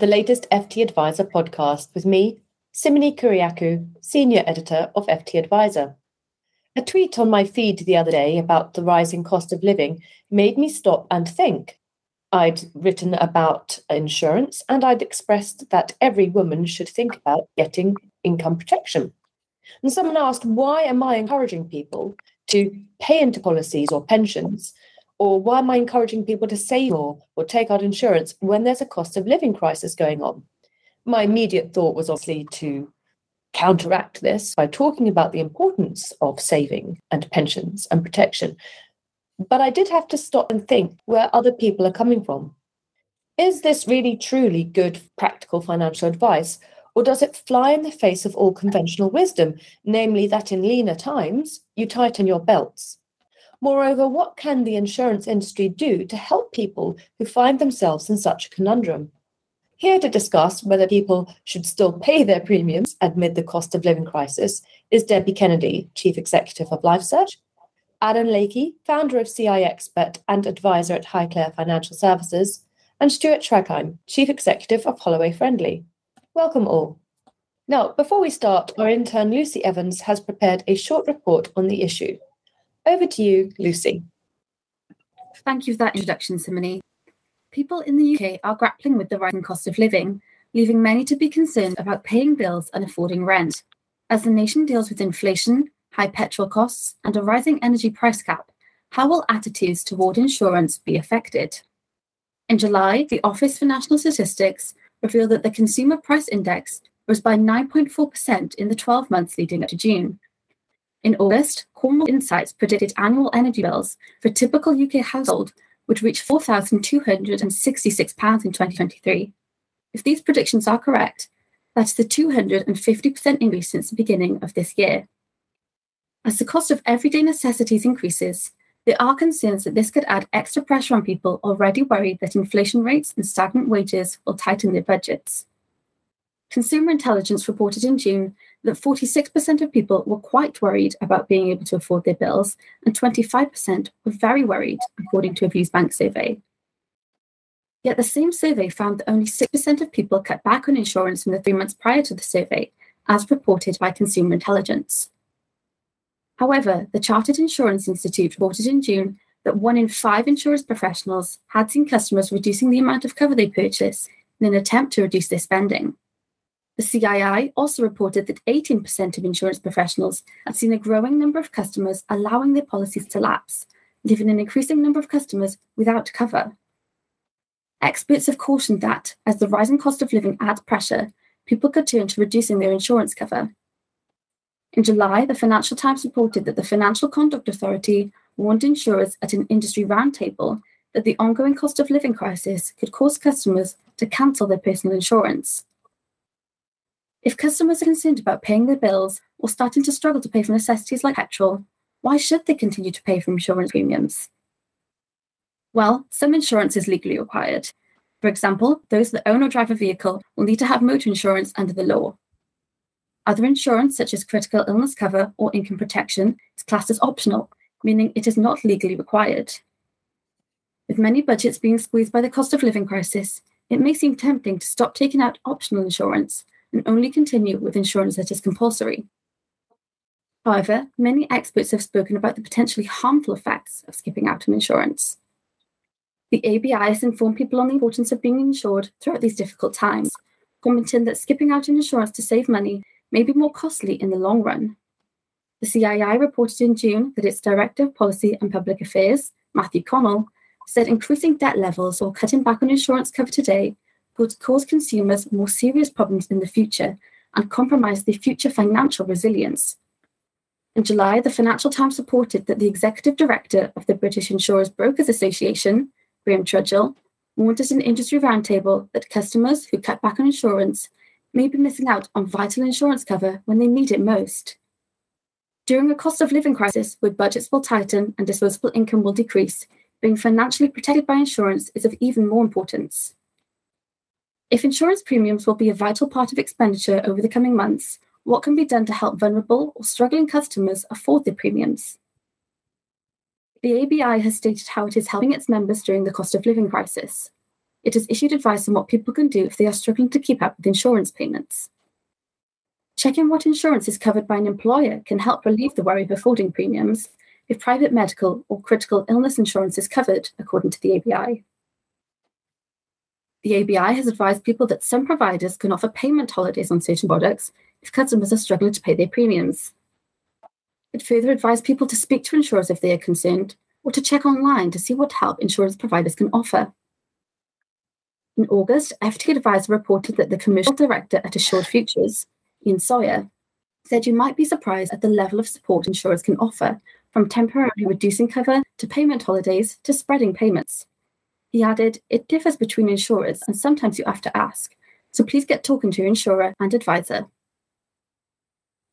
the latest FT Advisor podcast with me, Simone Kyriakou, Senior Editor of FT Advisor. A tweet on my feed the other day about the rising cost of living made me stop and think. I'd written about insurance and I'd expressed that every woman should think about getting income protection. And someone asked, why am I encouraging people to pay into policies or pensions? Or why am I encouraging people to save more or take out insurance when there's a cost of living crisis going on? My immediate thought was obviously to counteract this by talking about the importance of saving and pensions and protection. But I did have to stop and think where other people are coming from. Is this really truly good practical financial advice? Or does it fly in the face of all conventional wisdom, namely that in leaner times, you tighten your belts? Moreover, what can the insurance industry do to help people who find themselves in such a conundrum? Here to discuss whether people should still pay their premiums amid the cost of living crisis is Debbie Kennedy, Chief Executive of LifeSearch, Alan Lakey, founder of CI Expert and advisor at Highclere Financial Services, and Stuart Tragheim, Chief Executive of Holloway Friendly. Welcome all. Now, before we start, our intern Lucy Evans has prepared a short report on the issue. Over to you, Lucy. Thank you for that introduction, Simone. People in the UK are grappling with the rising cost of living, leaving many to be concerned about paying bills and affording rent. As the nation deals with inflation, high petrol costs, and a rising energy price cap, how will attitudes toward insurance be affected? In July, the Office for National Statistics revealed that the Consumer Price Index rose by 9.4% in the 12 months leading up to June. In August, Cornwall Insights predicted annual energy bills for a typical UK household would reach £4,266 in 2023. If these predictions are correct, that's a 250% increase since the beginning of this year. As the cost of everyday necessities increases, there are concerns that this could add extra pressure on people already worried that inflation rates and stagnant wages will tighten their budgets. Consumer Intelligence reported in June that 46% of people were quite worried about being able to afford their bills, and 25% were very worried, according to a Views Bank survey. Yet the same survey found that only 6% of people cut back on insurance in the three months prior to the survey, as reported by Consumer Intelligence. However, the Chartered Insurance Institute reported in June that one in five insurance professionals had seen customers reducing the amount of cover they purchase in an attempt to reduce their spending. The CII also reported that 18% of insurance professionals had seen a growing number of customers allowing their policies to lapse, leaving an increasing number of customers without cover. Experts have cautioned that, as the rising cost of living adds pressure, people could turn to reducing their insurance cover. In July, the Financial Times reported that the Financial Conduct Authority warned insurers at an industry roundtable that the ongoing cost of living crisis could cause customers to cancel their personal insurance. If customers are concerned about paying their bills or starting to struggle to pay for necessities like petrol, why should they continue to pay for insurance premiums? Well, some insurance is legally required. For example, those that own or drive a vehicle will need to have motor insurance under the law. Other insurance, such as critical illness cover or income protection, is classed as optional, meaning it is not legally required. With many budgets being squeezed by the cost of living crisis, it may seem tempting to stop taking out optional insurance and only continue with insurance that is compulsory. However, many experts have spoken about the potentially harmful effects of skipping out on insurance. The ABI has informed people on the importance of being insured throughout these difficult times, commenting that skipping out on insurance to save money may be more costly in the long run. The CII reported in June that its Director of Policy and Public Affairs, Matthew Connell, said increasing debt levels or cutting back on insurance cover today could cause consumers more serious problems in the future and compromise their future financial resilience. In July, the Financial Times reported that the executive director of the British Insurance Brokers Association, Graham Trudgill, warned at an industry roundtable that customers who cut back on insurance may be missing out on vital insurance cover when they need it most. During a cost of living crisis where budgets will tighten and disposable income will decrease, being financially protected by insurance is of even more importance. If insurance premiums will be a vital part of expenditure over the coming months, what can be done to help vulnerable or struggling customers afford their premiums? The ABI has stated how it is helping its members during the cost of living crisis. it has issued advice on what people can do if they are struggling to keep up with insurance payments. Checking what insurance is covered by an employer can help relieve the worry of affording premiums if private medical or critical illness insurance is covered, according to the ABI. The ABI has advised people that some providers can offer payment holidays on certain products if customers are struggling to pay their premiums. It further advised people to speak to insurers if they are concerned, or to check online to see what help insurance providers can offer. In August, FT Advisor reported that the commercial director at Assured Futures, Ian Sawyer, said you might be surprised at the level of support insurers can offer, from temporarily reducing cover to payment holidays to spreading payments. He added, It differs between insurers, and sometimes you have to ask. So please get talking to your insurer and advisor.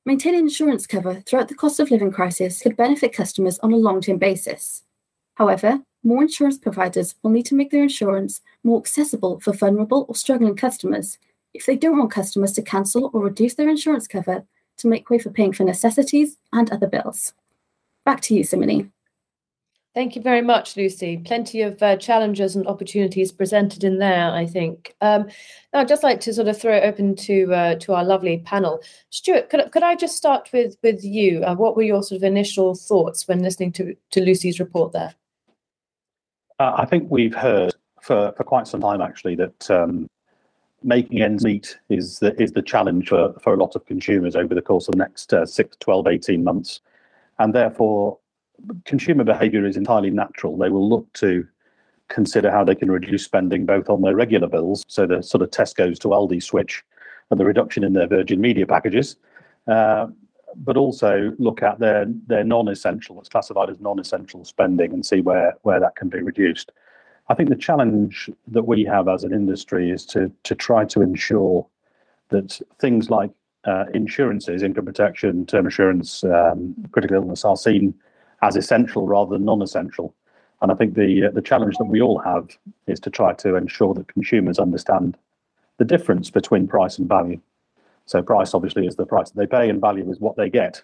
Maintaining insurance cover throughout the cost of living crisis could benefit customers on a long term basis. However, more insurance providers will need to make their insurance more accessible for vulnerable or struggling customers if they don't want customers to cancel or reduce their insurance cover to make way for paying for necessities and other bills. Back to you, Simone. Thank you very much, Lucy. Plenty of uh, challenges and opportunities presented in there, I think. Um, now, I'd just like to sort of throw it open to uh, to our lovely panel. Stuart, could, could I just start with with you? Uh, what were your sort of initial thoughts when listening to, to Lucy's report there? Uh, I think we've heard for, for quite some time, actually, that um, making ends meet is the, is the challenge for, for a lot of consumers over the course of the next uh, 6, 12, 18 months. And therefore, consumer behavior is entirely natural. They will look to consider how they can reduce spending both on their regular bills, so the sort of Tesco's to Aldi switch and the reduction in their Virgin Media packages, uh, but also look at their their non-essential, what's classified as non-essential spending, and see where where that can be reduced. I think the challenge that we have as an industry is to to try to ensure that things like uh, insurances, income protection, term assurance, um, critical illness are seen as essential rather than non-essential. And I think the uh, the challenge that we all have is to try to ensure that consumers understand the difference between price and value. So price obviously is the price that they pay, and value is what they get.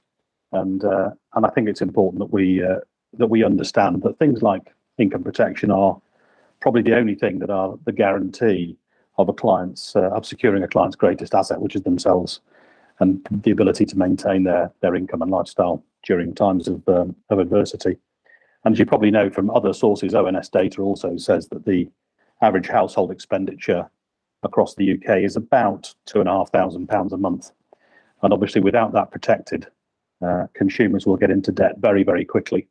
And uh, and I think it's important that we uh, that we understand that things like income protection are probably the only thing that are the guarantee of a client's uh, of securing a client's greatest asset, which is themselves, and the ability to maintain their their income and lifestyle during times of, um, of adversity. And as you probably know from other sources, ONS data also says that the average household expenditure across the UK is about two and a half thousand pounds a month. And obviously, without that protected, uh, consumers will get into debt very, very quickly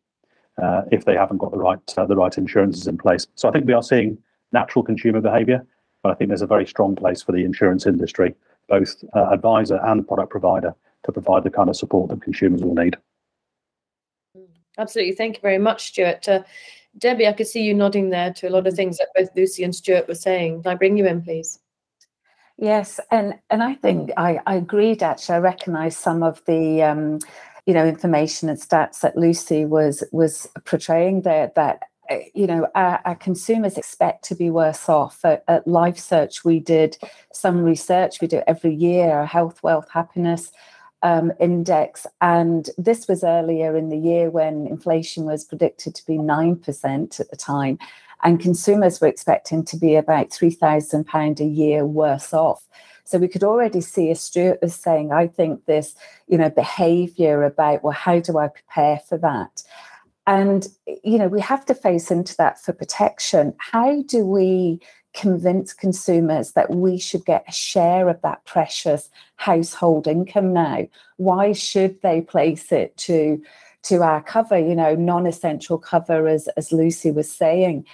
uh, if they haven't got the right uh, the right insurances in place. So I think we are seeing natural consumer behaviour, but I think there's a very strong place for the insurance industry, both uh, advisor and product provider, to provide the kind of support that consumers will need. Absolutely. Thank you very much, Stuart. Uh, Debbie, I could see you nodding there to a lot of things that both Lucy and Stuart were saying. Can I bring you in, please? Yes, and and I think I, I agreed. Actually, I recognise some of the um, you know information and stats that Lucy was was portraying there. That you know our, our consumers expect to be worse off. At, at LifeSearch, we did some research. We do every year. a Health, wealth, happiness um, index. And this was earlier in the year when inflation was predicted to be 9% at the time. And consumers were expecting to be about £3,000 a year worse off. So we could already see, as Stuart was saying, I think this, you know, behavior about, well, how do I prepare for that? And, you know, we have to face into that for protection. How do we convince consumers that we should get a share of that precious household income now why should they place it to to our cover you know non-essential cover as as lucy was saying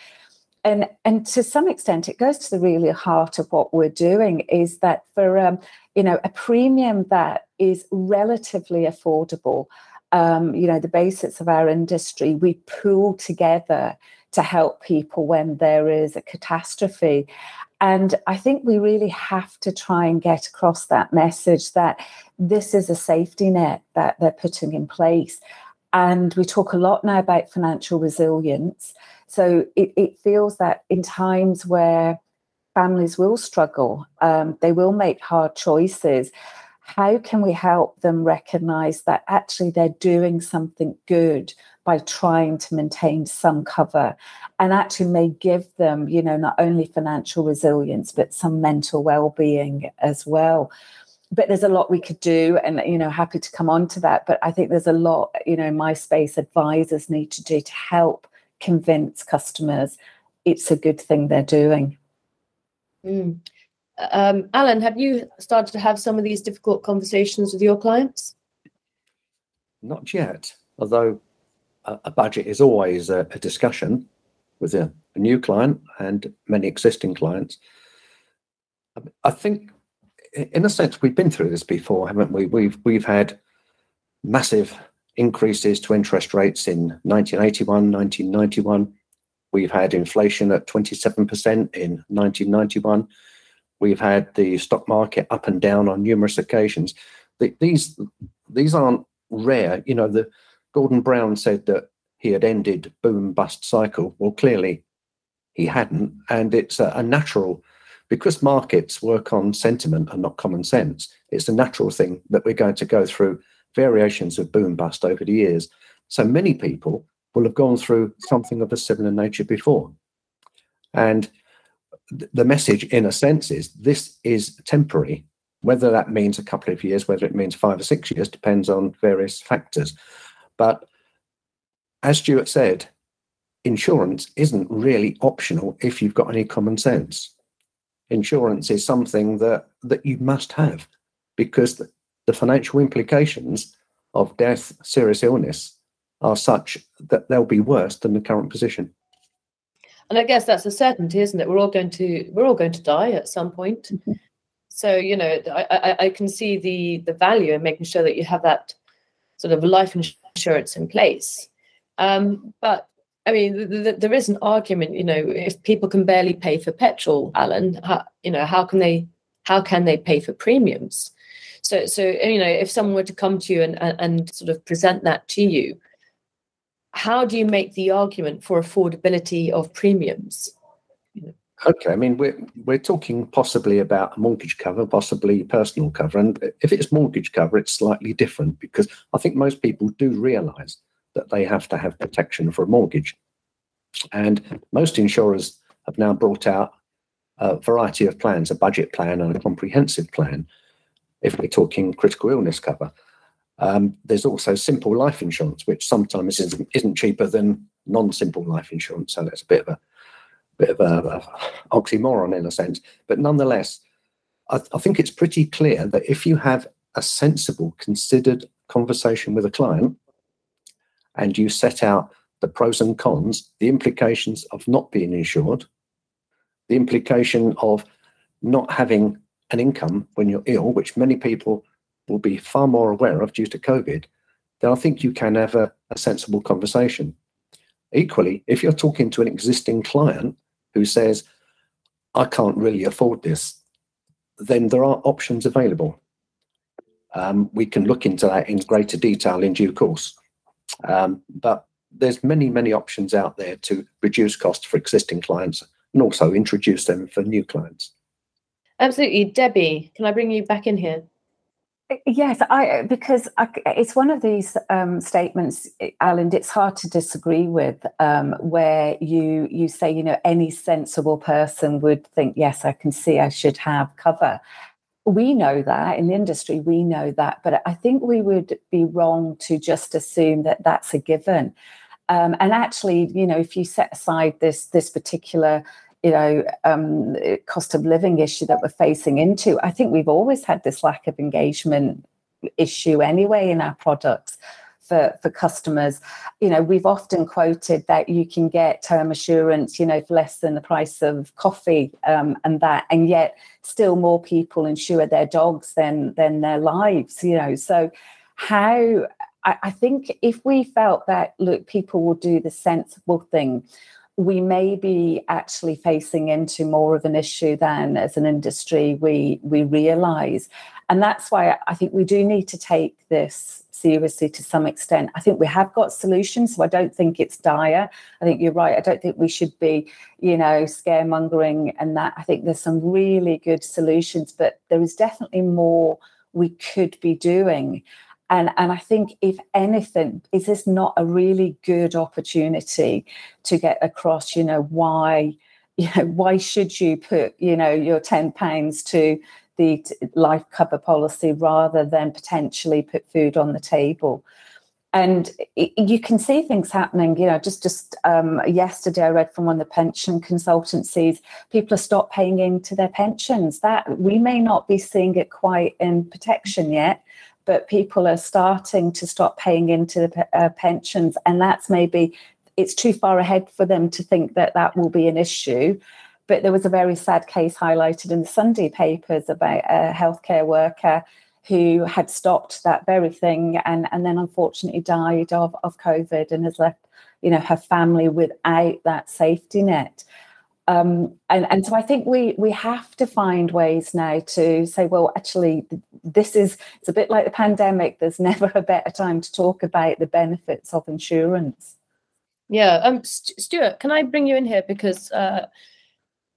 and and to some extent it goes to the really heart of what we're doing is that for um, you know a premium that is relatively affordable um, you know the basics of our industry we pool together to help people when there is a catastrophe. And I think we really have to try and get across that message that this is a safety net that they're putting in place. And we talk a lot now about financial resilience. So it, it feels that in times where families will struggle, um, they will make hard choices. How can we help them recognize that actually they're doing something good by trying to maintain some cover and actually may give them you know not only financial resilience but some mental well-being as well. But there's a lot we could do and you know happy to come on to that. But i think there's a lot you know my space advisors need to do to help convince customers it's a good thing they're doing. Mm. Um, alan have you started to have some of these difficult conversations with your clients not yet although a, a budget is always a, a discussion with a, a new client and many existing clients i think in a sense, we've been through this before, haven't we? We've we've had massive increases to interest rates in 1981, 1991. We've had inflation at 27% in 1991. We've had the stock market up and down on numerous occasions. These these aren't rare. You know, the Gordon Brown said that he had ended boom bust cycle. Well, clearly he hadn't, and it's a, a natural because markets work on sentiment and not common sense, it's a natural thing that we're going to go through variations of boom bust over the years. So many people will have gone through something of a similar nature before. And the message, in a sense, is this is temporary. Whether that means a couple of years, whether it means five or six years, depends on various factors. But as Stuart said, insurance isn't really optional if you've got any common sense insurance is something that that you must have because the, the financial implications of death, serious illness are such that they'll be worse than the current position. And I guess that's a certainty, isn't it? We're all going to we're all going to die at some point. Mm-hmm. So you know, I, I, I can see the the value in making sure that you have that sort of life insurance in place. Um, but I mean, th- th- there is an argument. You know, if people can barely pay for petrol, Alan, how, you know, how can they how can they pay for premiums? So, so you know, if someone were to come to you and, and, and sort of present that to you, how do you make the argument for affordability of premiums? Okay, I mean we're we're talking possibly about a mortgage cover, possibly personal cover, and if it's mortgage cover, it's slightly different because I think most people do realise that they have to have protection for a mortgage. And most insurers have now brought out a variety of plans, a budget plan and a comprehensive plan, if we're talking critical illness cover. Um, there's also simple life insurance, which sometimes isn't, isn't cheaper than non-simple life insurance. So that's a bit of a bit of a, a oxymoron in a sense. But nonetheless, I, I think it's pretty clear that if you have a sensible, considered conversation with a client, and you set out the pros and cons, the implications of not being insured, the implication of not having an income when you're ill, which many people will be far more aware of due to COVID, then I think you can have a, a sensible conversation. Equally, if you're talking to an existing client who says, I can't really afford this, then there are options available. Um, we can look into that in greater detail in due course. Um, but there's many, many options out there to reduce costs for existing clients and also introduce them for new clients. Absolutely. Debbie, can I bring you back in here? Yes, I because I, it's one of these um, statements, Alan. It's hard to disagree with, um, where you you say, you know, any sensible person would think, yes, I can see I should have cover, we know that in the industry, we know that, but I think we would be wrong to just assume that that's a given. Um, and actually, you know, if you set aside this this particular, you know, um, cost of living issue that we're facing into, I think we've always had this lack of engagement issue anyway in our products for, for customers. You know, we've often quoted that you can get term assurance, you know, for less than the price of coffee um, and that, and yet still more people insure their dogs than than their lives, you know. So how I, I think if we felt that look, people will do the sensible thing, we may be actually facing into more of an issue than as an industry we we realize and that's why i think we do need to take this seriously to some extent. I think we have got solutions, so I don't think it's dire. I think you're right. I don't think we should be, you know, scaremongering and that. I think there's some really good solutions, but there is definitely more we could be doing. And, and I think, if anything, is this not a really good opportunity to get across, you know, why, you know, why should you put, you know, your £10 to the life cover policy rather than potentially put food on the table? and you can see things happening you know just just um, yesterday i read from one of the pension consultancies people have stopped paying into their pensions that we may not be seeing it quite in protection yet but people are starting to stop paying into the uh, pensions and that's maybe it's too far ahead for them to think that that will be an issue but there was a very sad case highlighted in the sunday papers about a healthcare worker who had stopped that very thing and, and then unfortunately died of, of COVID and has left, you know, her family without that safety net. Um, and, and so I think we we have to find ways now to say, well, actually, this is it's a bit like the pandemic. There's never a better time to talk about the benefits of insurance. Yeah, um, Stuart, can I bring you in here because uh,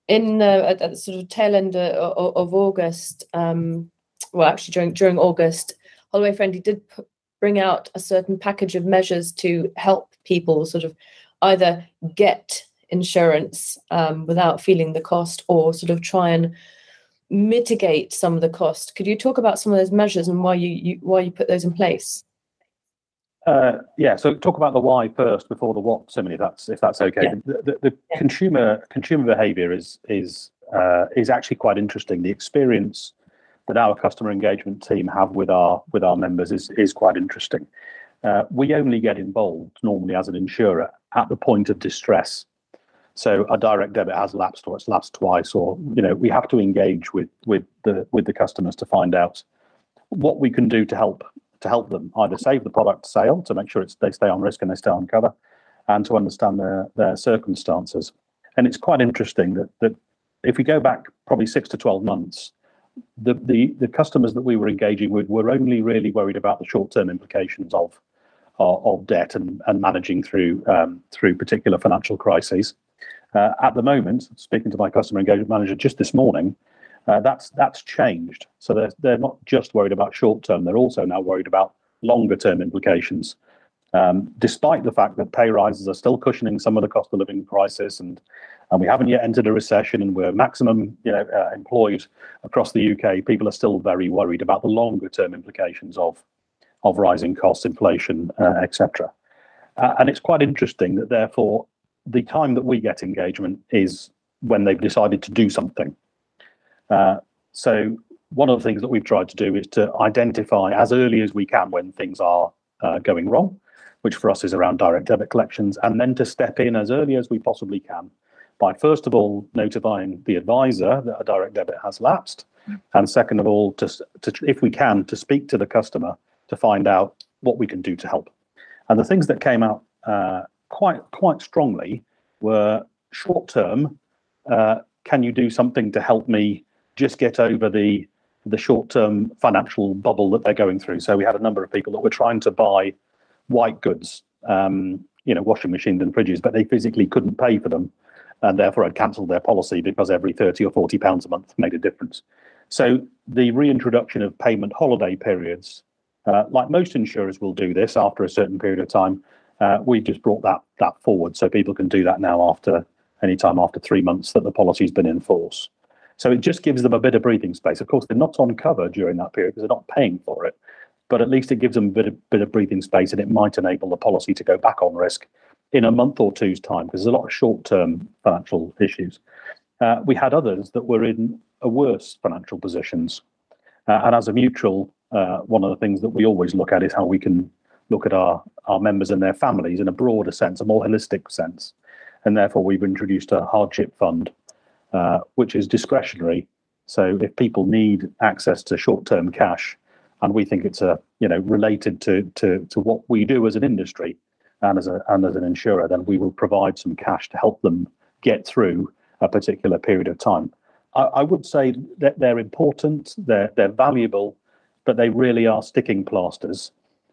in uh, at, the sort of tail end of, of August, um, well, actually during during August, Holloway Friendly did p- bring out a certain package of measures to help people sort of either get insurance um, without feeling the cost or sort of try and mitigate some of the cost. Could you talk about some of those measures and why you, you why you put those in place? Uh, yeah, so talk about the why first before the what, Simony. That's if that's okay. Yeah. The, the, the yeah. consumer consumer behaviour is is uh, is actually quite interesting. The experience that our customer engagement team have with our with our members is is quite interesting. Uh, we only get involved normally as an insurer at the point of distress. So a direct debit has lapsed or it's lapsed twice, or you know we have to engage with with the with the customers to find out what we can do to help to help them either save the product sale to make sure it's they stay on risk and they stay on cover, and to understand their their circumstances. And it's quite interesting that that if we go back probably six to twelve months, the, the, the customers that we were engaging with were only really worried about the short-term implications of of, of debt and, and managing through um, through particular financial crises. Uh, at the moment, speaking to my customer engagement manager just this morning, uh, that's that's changed. So they're they're not just worried about short term; they're also now worried about longer term implications. Um, despite the fact that pay rises are still cushioning some of the cost of living crisis and and we haven't yet entered a recession and we're maximum you know, uh, employed across the UK, people are still very worried about the longer term implications of, of rising costs, inflation, uh, etc. Uh, and it's quite interesting that therefore the time that we get engagement is when they've decided to do something. Uh, so one of the things that we've tried to do is to identify as early as we can when things are uh, going wrong, which for us is around direct debit collections, and then to step in as early as we possibly can by first of all notifying the advisor that a direct debit has lapsed, and second of all, to, to if we can, to speak to the customer to find out what we can do to help. And the things that came out uh, quite quite strongly were short term. Uh, can you do something to help me just get over the the short term financial bubble that they're going through? So we had a number of people that were trying to buy white goods, um, you know, washing machines and fridges, but they physically couldn't pay for them and therefore had cancelled their policy because every 30 or 40 pounds a month made a difference. So the reintroduction of payment holiday periods, uh, like most insurers will do this after a certain period of time, uh, we've just brought that that forward so people can do that now after any time after three months that the policy's been in force. So it just gives them a bit of breathing space. Of course, they're not on cover during that period because they're not paying for it, but at least it gives them a bit of, bit of breathing space and it might enable the policy to go back on risk in a month or two's time because there's a lot of short-term financial issues. Uh, we had others that were in a worse financial positions, uh, and as a mutual, uh, one of the things that we always look at is how we can look at our our members and their families in a broader sense, a more holistic sense, and therefore we've introduced a hardship fund, uh, which is discretionary. So if people need access to short-term cash, and we think it's a you know related to to to what we do as an industry, and as a and as an insurer, then we will provide some cash to help them get through a particular period of time. I, I would say that they're important, they're they're valuable, but they really are sticking plasters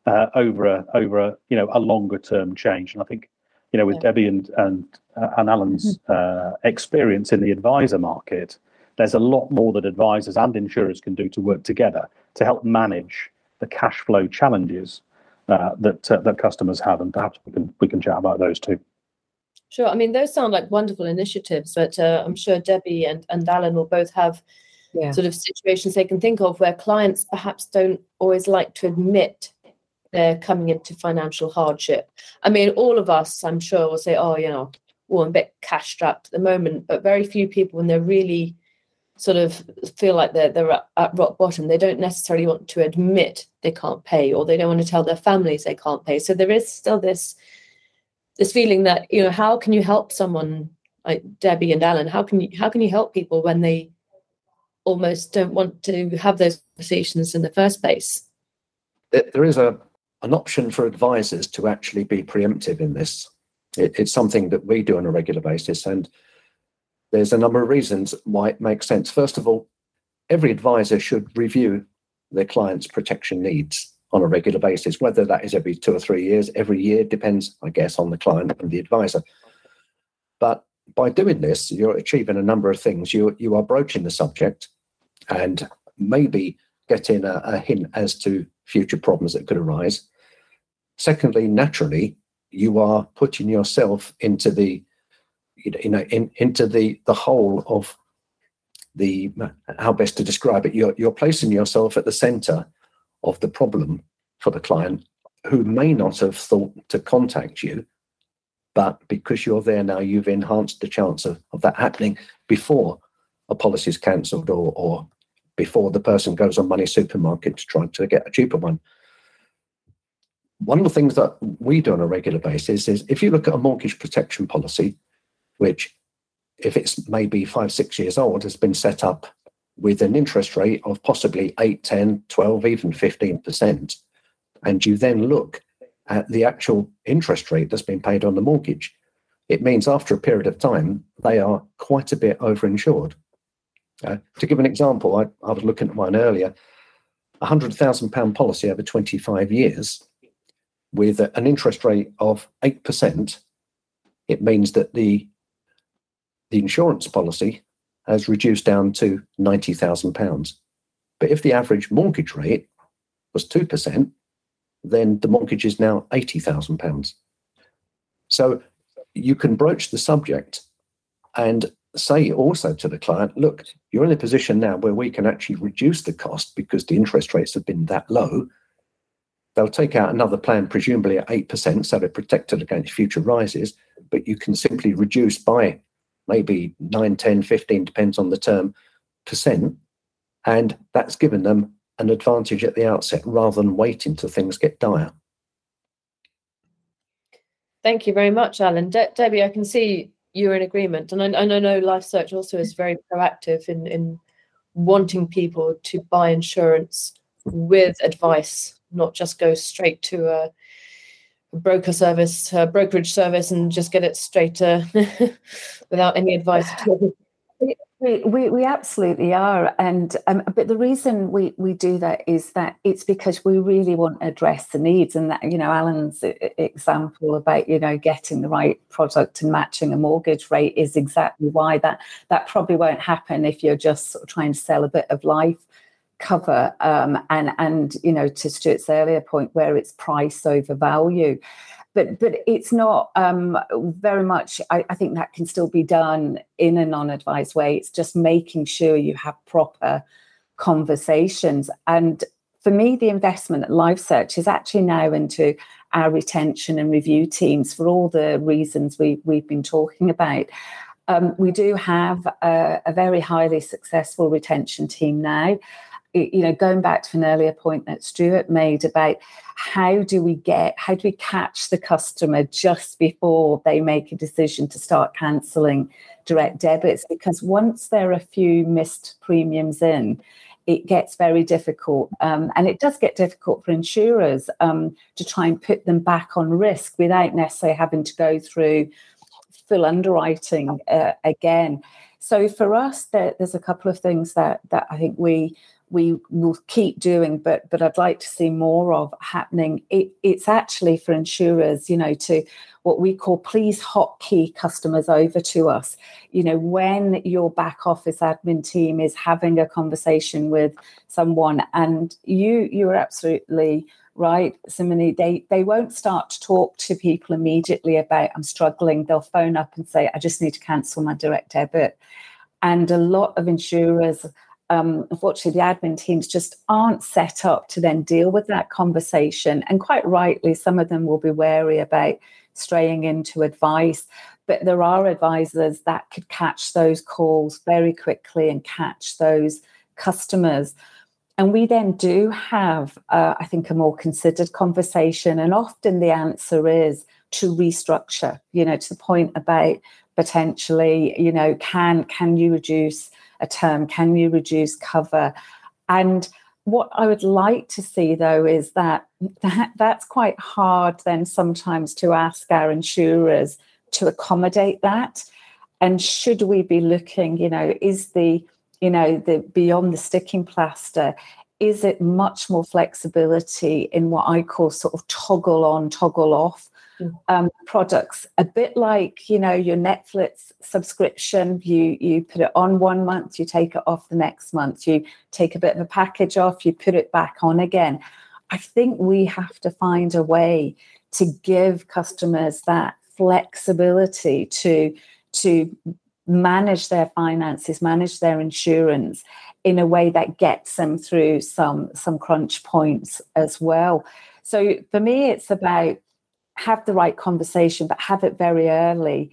uh, over a over a you know a longer term change. And I think you know with yeah. Debbie and and uh, and Alan's mm-hmm. uh, experience in the advisor market, there's a lot more that advisors and insurers can do to work together to help manage the cash flow challenges uh, that uh, that customers have, and perhaps we can we can chat about those too. Sure. I mean, those sound like wonderful initiatives, but uh, I'm sure Debbie and, and Alan will both have yeah. sort of situations they can think of where clients perhaps don't always like to admit they're coming into financial hardship. I mean, all of us, I'm sure, will say, oh, you know, well, I'm a bit cash strapped at the moment, but very few people, when they're really sort of feel like they're, they're at rock bottom, they don't necessarily want to admit they can't pay or they don't want to tell their families they can't pay. So there is still this this feeling that you know how can you help someone like Debbie and Alan? How can you how can you help people when they almost don't want to have those conversations in the first place? There is a an option for advisors to actually be preemptive in this. It, it's something that we do on a regular basis, and there's a number of reasons why it makes sense. First of all, every advisor should review their client's protection needs on a regular basis, whether that is every two or three years, every year, depends, I guess, on the client and the advisor. But by doing this, you're achieving a number of things. You, you are broaching the subject and maybe getting a, a hint as to future problems that could arise. Secondly, naturally, you are putting yourself into the you know in, into the the whole of the how best to describe it you're you're placing yourself at the center of the problem for the client who may not have thought to contact you. But because you're there now, you've enhanced the chance of, of that happening before a policy is cancelled or, or before the person goes on Money Supermarket to try to get a cheaper one. One of the things that we do on a regular basis is if you look at a mortgage protection policy, which if it's maybe five, six years old, has been set up with an interest rate of possibly 8, 10, 12, even 15%, and you then look at the actual interest rate that's been paid on the mortgage, it means after a period of time, they are quite a bit overinsured. Uh, to give an example, I, I was looking at one earlier, a £100,000 policy over 25 years with an interest rate of 8%, it means that the, the insurance policy has reduced down to £90,000. But if the average mortgage rate was 2%, then the mortgage is now £80,000. So you can broach the subject and say also to the client, look, you're in a position now where we can actually reduce the cost because the interest rates have been that low. They'll take out another plan, presumably at 8%, so they're protected against future rises, but you can simply reduce by maybe 9, 10, 15, depends on the term, percent. And that's given them an advantage at the outset rather than waiting till things get dire. Thank you very much, Alan. De- Debbie, I can see you're in agreement. And I, and I know LifeSearch also is very proactive in, in wanting people to buy insurance with advice, not just go straight to a broker service, uh, brokerage service, and just get it straight uh, without any advice at all. We, we, we absolutely are, and um, but the reason we, we do that is that it's because we really want to address the needs, and that you know Alan's example about you know getting the right product and matching a mortgage rate is exactly why that that probably won't happen if you're just sort of trying to sell a bit of life cover um, and and you know to Stuart's earlier point where it's price over value but but it's not um, very much I, I, think that can still be done in a non-advised way. It's just making sure you have proper conversations. And for me the investment at LifeSearch is actually now into our retention and review teams for all the reasons we, we've been talking about. Um, we do have a, a very highly successful retention team now you know, going back to an earlier point that Stuart made about how do we get, how do we catch the customer just before they make a decision to start cancelling direct debits? Because once there are a few missed premiums in, it gets very difficult. Um, and it does get difficult for insurers um, to try and put them back on risk without necessarily having to go through full underwriting uh, again. So for us, there, there's a couple of things that that I think we we will keep doing, but but I'd like to see more of happening. It, it's actually for insurers, you know, to what we call please hotkey customers over to us. You know, when your back office admin team is having a conversation with someone, and you you're absolutely right, Simone, they they won't start to talk to people immediately about I'm struggling. They'll phone up and say, I just need to cancel my direct debit. And a lot of insurers um, unfortunately, the admin teams just aren't set up to then deal with that conversation. And quite rightly, some of them will be wary about straying into advice. But there are advisors that could catch those calls very quickly and catch those customers. And we then do have, uh, I think, a more considered conversation. And often the answer is to restructure, you know, to the point about potentially, you know, can can you reduce a term? Can you reduce cover? And what I would like to see though is that, that that's quite hard then sometimes to ask our insurers to accommodate that. And should we be looking, you know, is the, you know, the beyond the sticking plaster, is it much more flexibility in what I call sort of toggle on, toggle off um, products a bit like you know your netflix subscription. You you put it on one month you take it off the next month. You take a bit of a package off you put it back on again. I think we have to find a way to give customers that flexibility to to manage their finances manage their insurance in a way that gets them through some some crunch points as well. So for me it's about have the right conversation, but have it very early.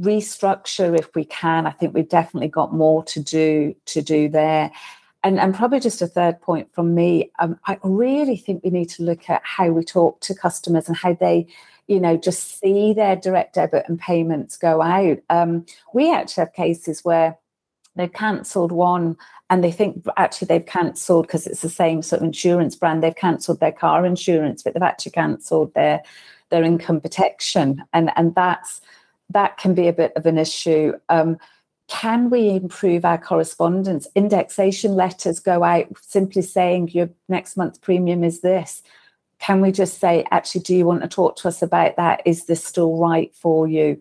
Restructure if we can. I think we've definitely got more to do to do there. And, and probably just a third point from me, um, I really think we need to look at how we talk to customers and how they, you know, just see their direct debit and payments go out. Um, we actually have cases where they've cancelled one and they think actually they've cancelled because it's the same sort of insurance brand they've cancelled their car insurance but they've actually cancelled their their income protection, and and that's that can be a bit of an issue. Um, can we improve our correspondence? Indexation letters go out simply saying your next month's premium is this. Can we just say, actually, do you want to talk to us about that? Is this still right for you?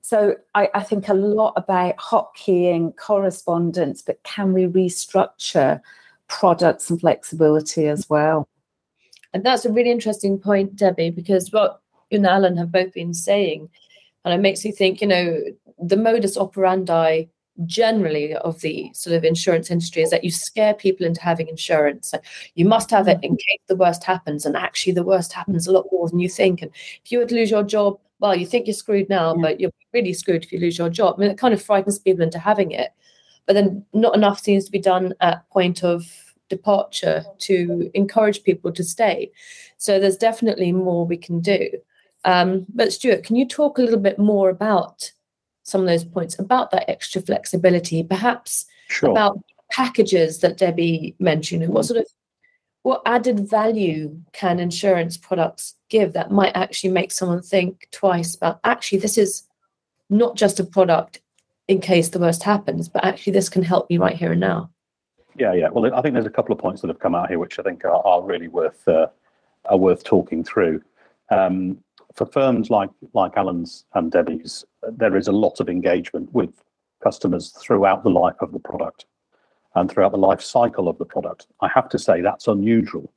So I, I think a lot about hotkeying correspondence, but can we restructure products and flexibility as well? And that's a really interesting point, Debbie, because what you and Alan have both been saying. And it makes me think, you know, the modus operandi generally of the sort of insurance industry is that you scare people into having insurance. You must have it in case the worst happens. And actually, the worst happens a lot more than you think. And if you were to lose your job, well, you think you're screwed now, yeah. but you're really screwed if you lose your job. I mean, it kind of frightens people into having it. But then not enough seems to be done at point of departure to encourage people to stay. So there's definitely more we can do. Um, but Stuart, can you talk a little bit more about some of those points about that extra flexibility, perhaps sure. about packages that Debbie mentioned, and what sort of what added value can insurance products give that might actually make someone think twice about actually this is not just a product in case the worst happens, but actually this can help me right here and now. Yeah, yeah. Well, I think there's a couple of points that have come out here which I think are, are really worth uh, are worth talking through. Um, for firms like like Alan's and Debbie's, there is a lot of engagement with customers throughout the life of the product and throughout the life cycle of the product. I have to say that's unusual.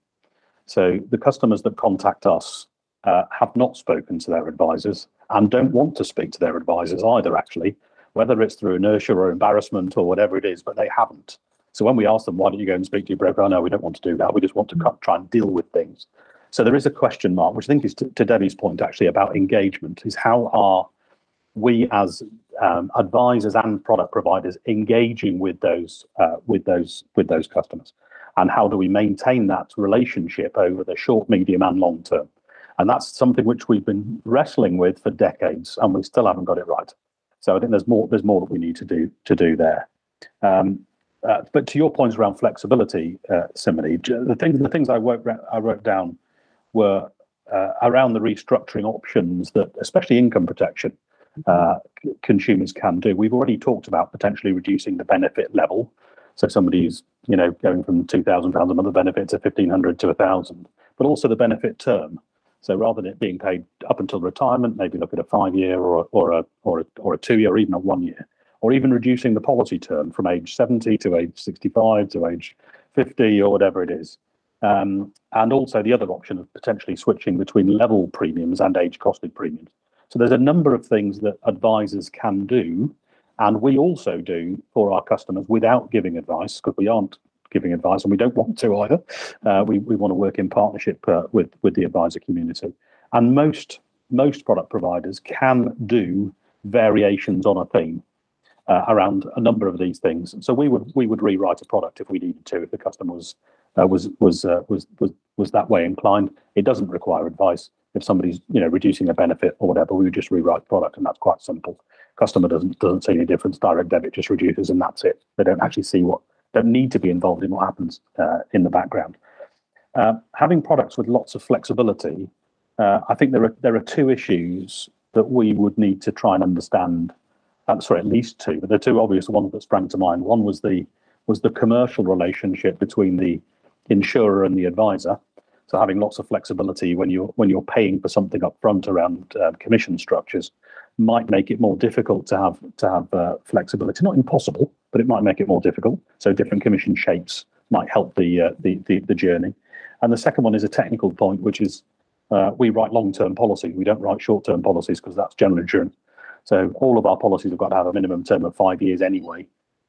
So the customers that contact us uh, have not spoken to their advisors and don't want to speak to their advisors either, actually, whether it's through inertia or embarrassment or whatever it is, but they haven't. So when we ask them, why don't you go and speak to your broker? Oh, no, we don't want to do that. We just want to try and deal with things. So there is a question mark, which I think is to, to Debbie's point actually about engagement, is how are we as um, advisors and product providers engaging with those uh, with those with those customers, and how do we maintain that relationship over the short, medium, and long term? And that's something which we've been wrestling with for decades, and we still haven't got it right. So I think there's more there's more that we need to do to do there. Um, uh, but to your points around flexibility, uh, Simone, the things the things I wrote I wrote down were uh, around the restructuring options that, especially income protection, uh, consumers can do. We've already talked about potentially reducing the benefit level. So somebody's you know going from two thousand pounds a month benefit to fifteen hundred to a thousand, but also the benefit term. So rather than it being paid up until retirement, maybe look at a five year or or a or a, or a two year or even a one year, or even reducing the policy term from age seventy to age sixty five to age fifty or whatever it is. Um, and also the other option of potentially switching between level premiums and age costed premiums. So there's a number of things that advisors can do, and we also do for our customers without giving advice because we aren't giving advice and we don't want to either. Uh, we, we want to work in partnership uh, with with the advisor community, and most most product providers can do variations on a theme uh, around a number of these things. So we would we would rewrite a product if we needed to if the customer was uh, was was, uh, was was was that way inclined. It doesn't require advice. If somebody's you know reducing a benefit or whatever, we would just rewrite the product, and that's quite simple. Customer doesn't doesn't see any difference. Direct debit just reduces, and that's it. They don't actually see what don't need to be involved in what happens uh, in the background. Uh, having products with lots of flexibility, uh, I think there are there are two issues that we would need to try and understand. Uh, sorry, at least two, but the two obvious ones that sprang to mind. One was the was the commercial relationship between the insurer and the advisor. So having lots of flexibility when you're when you're paying for something up front around uh, commission structures might make it more difficult to have to have uh, flexibility. Not impossible, but it might make it more difficult. So different commission shapes might help the uh, the, the, the journey. And the second one is a technical point, which is uh, we write long term policies. We don't write short term policies because that's general insurance. So all of our policies have got to have a minimum term of five years anyway.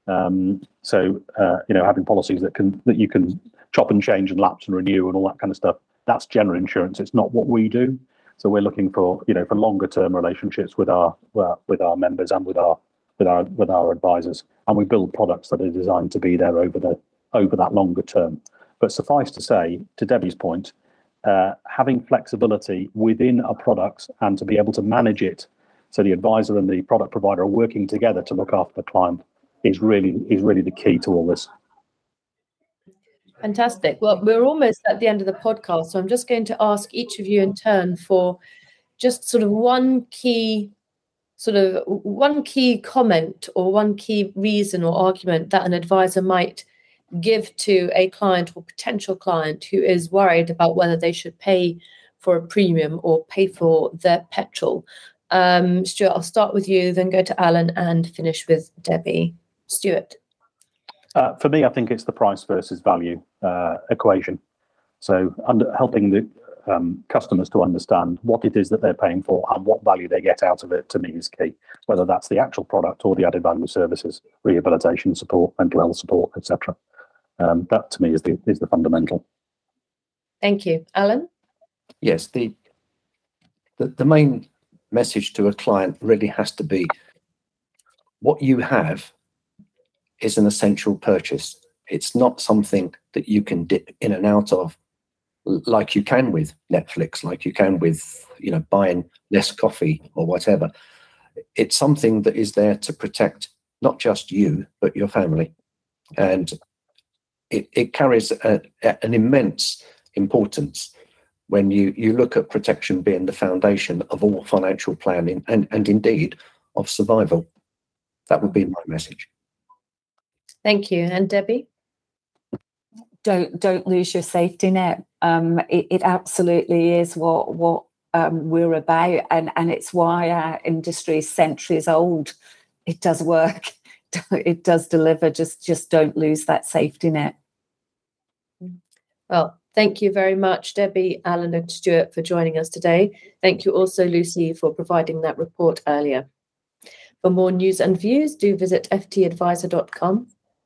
Um, so uh, you know, having policies that can that you can chop and change and lapse and renew and all that kind of stuff. That's general insurance. It's not what we do. So we're looking for you know for longer term relationships with our with our members and with our with our with our advisors, and we build products that are designed to be there over the over that longer term. But suffice to say, to Debbie's point, uh, having flexibility within a product and to be able to manage it, so the advisor and the product provider are working together to look after the client, is really is really the key to all this. Fantastic. Well, we're almost at the end of the podcast, so I'm just going to ask each of you in turn for just sort of one key sort of one key comment or one key reason or argument that an advisor might give to a client or potential client who is worried about whether they should pay for a premium or pay for their petrol. Um, Stuart, I'll start with you, then go to Alan and finish with Debbie. Stuart. Uh, for me, I think it's the price versus value uh, equation. So, under, helping the um, customers to understand what it is that they're paying for and what value they get out of it to me is key. Whether that's the actual product or the added value services, rehabilitation support, mental health support, etc. Um, that to me is the is the fundamental. Thank you, Alan. Yes, the, the the main message to a client really has to be what you have is an essential purchase. It's not something that you can dip in and out of like you can with Netflix, like you can with, you know, buying less coffee or whatever. It's something that is there to protect not just you, but your family. And it, it carries a, a, an immense importance when you, you look at protection being the foundation of all financial planning and, and indeed of survival. That would be my message. Thank you. And Debbie? Don't don't lose your safety net. Um, it, it absolutely is what what um, we're about, and and it's why our industry is centuries old. It does work. It does deliver. Just just don't lose that safety net. Well, thank you very much, Debbie, Alan, and Stuart, for joining us today. Thank you also, Lucy, for providing that report earlier. For more news and views, do visit ftadvisor.com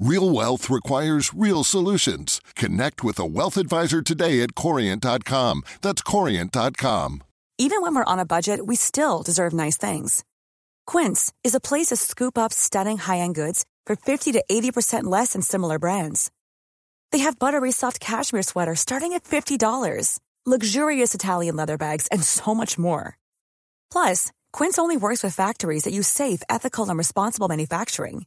Real wealth requires real solutions. Connect with a wealth advisor today at Corient.com. That's Corient.com. Even when we're on a budget, we still deserve nice things. Quince is a place to scoop up stunning high end goods for 50 to 80% less than similar brands. They have buttery soft cashmere sweaters starting at $50, luxurious Italian leather bags, and so much more. Plus, Quince only works with factories that use safe, ethical, and responsible manufacturing.